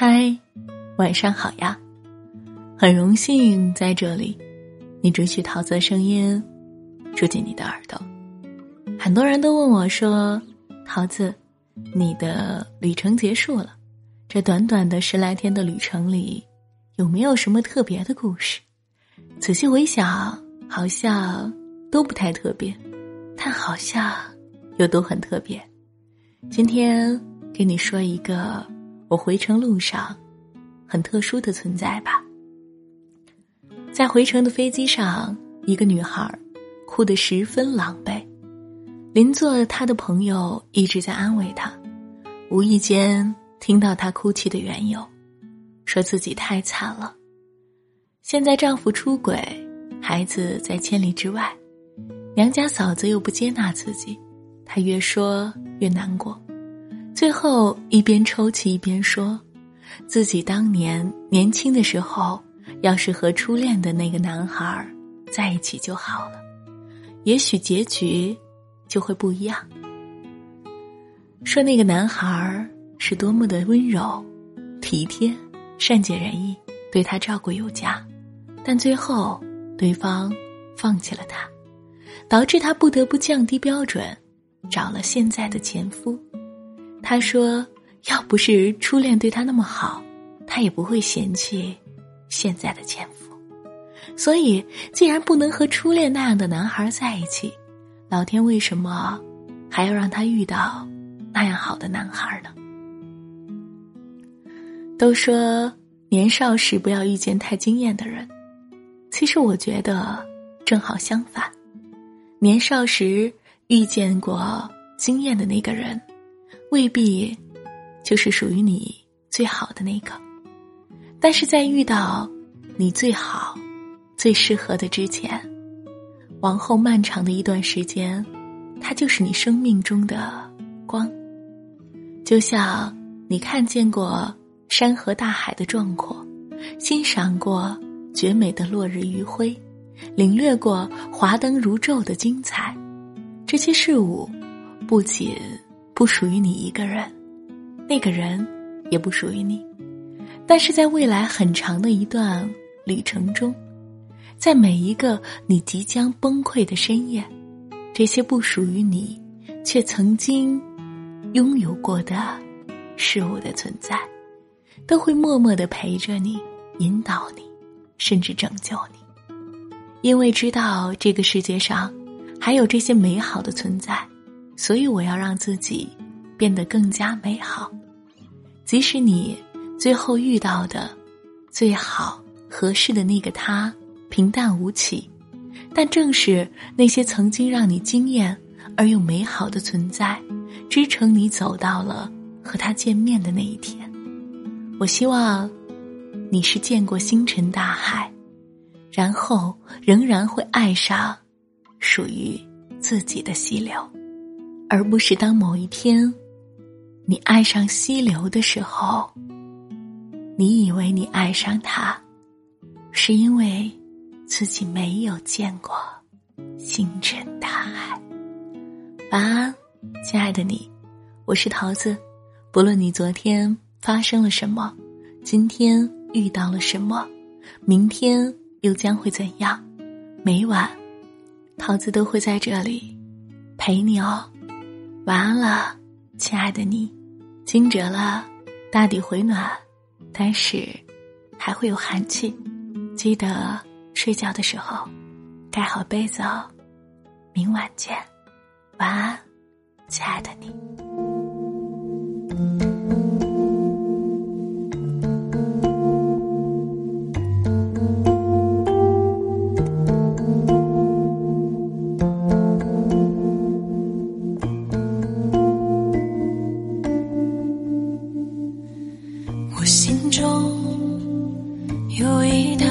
嗨，晚上好呀！很荣幸在这里，你准许桃子的声音住进你的耳朵。很多人都问我说：“桃子，你的旅程结束了，这短短的十来天的旅程里，有没有什么特别的故事？”仔细回想，好像都不太特别，但好像又都很特别。今天给你说一个。我回程路上，很特殊的存在吧。在回程的飞机上，一个女孩哭得十分狼狈，邻座她的朋友一直在安慰她。无意间听到她哭泣的缘由，说自己太惨了。现在丈夫出轨，孩子在千里之外，娘家嫂子又不接纳自己，她越说越难过。最后一边抽泣一边说：“自己当年年轻的时候，要是和初恋的那个男孩在一起就好了，也许结局就会不一样。”说那个男孩是多么的温柔、体贴、善解人意，对他照顾有加，但最后对方放弃了他，导致他不得不降低标准，找了现在的前夫。他说：“要不是初恋对他那么好，他也不会嫌弃现在的前夫。所以，既然不能和初恋那样的男孩在一起，老天为什么还要让他遇到那样好的男孩呢？”都说年少时不要遇见太惊艳的人，其实我觉得正好相反，年少时遇见过惊艳的那个人。未必，就是属于你最好的那个，但是在遇到你最好、最适合的之前，往后漫长的一段时间，它就是你生命中的光。就像你看见过山河大海的壮阔，欣赏过绝美的落日余晖，领略过华灯如昼的精彩，这些事物不仅。不属于你一个人，那个人也不属于你，但是在未来很长的一段旅程中，在每一个你即将崩溃的深夜，这些不属于你却曾经拥有过的事物的存在，都会默默的陪着你，引导你，甚至拯救你，因为知道这个世界上还有这些美好的存在。所以我要让自己变得更加美好，即使你最后遇到的最好合适的那个他平淡无奇，但正是那些曾经让你惊艳而又美好的存在，支撑你走到了和他见面的那一天。我希望你是见过星辰大海，然后仍然会爱上属于自己的溪流。而不是当某一天，你爱上溪流的时候，你以为你爱上它，是因为自己没有见过星辰大海。晚安，亲爱的你，我是桃子。不论你昨天发生了什么，今天遇到了什么，明天又将会怎样，每晚，桃子都会在这里陪你哦。晚安了，亲爱的你，惊蛰了，大地回暖，但是还会有寒气，记得睡觉的时候盖好被子哦。明晚见，晚安，亲爱的你。有一道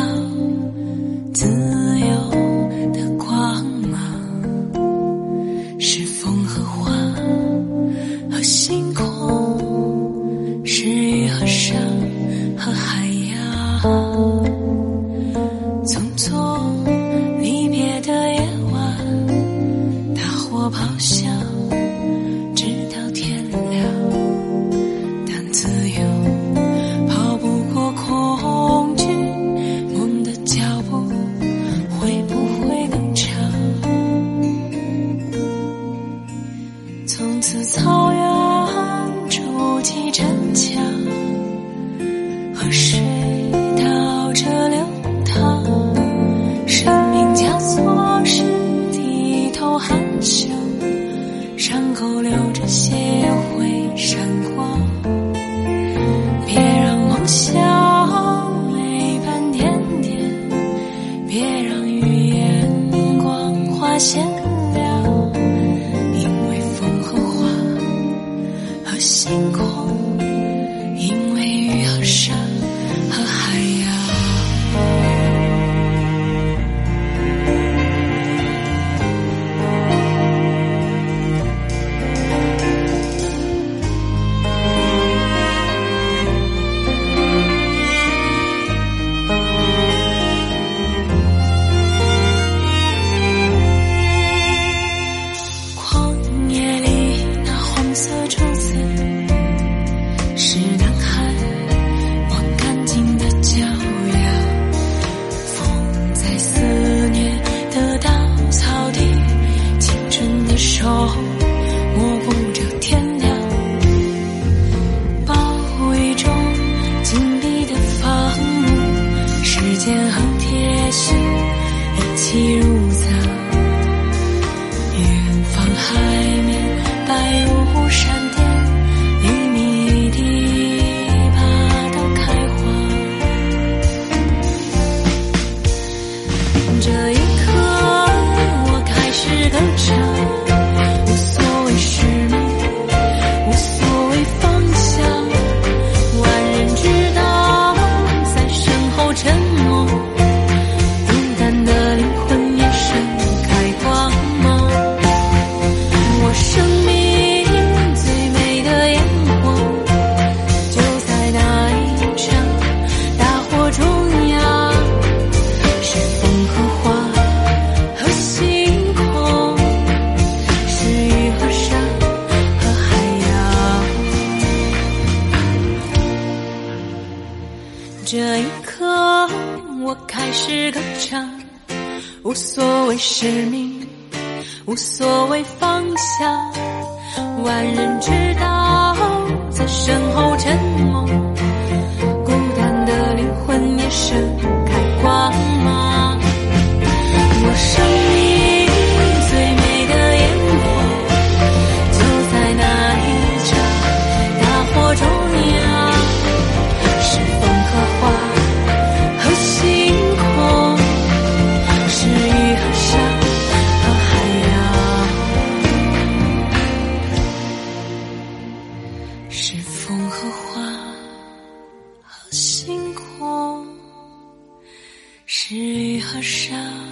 拼命交错时低头含羞伤口流着血也会闪光。别让梦想泪斑点点别让语言光滑鲜摸不着天亮，暴雨中紧闭的房门，时间和贴心，一起入藏，远方海面白如山。这一刻，我开始歌唱，无所谓使命，无所谓方向。万人知道，在身后沉，多少？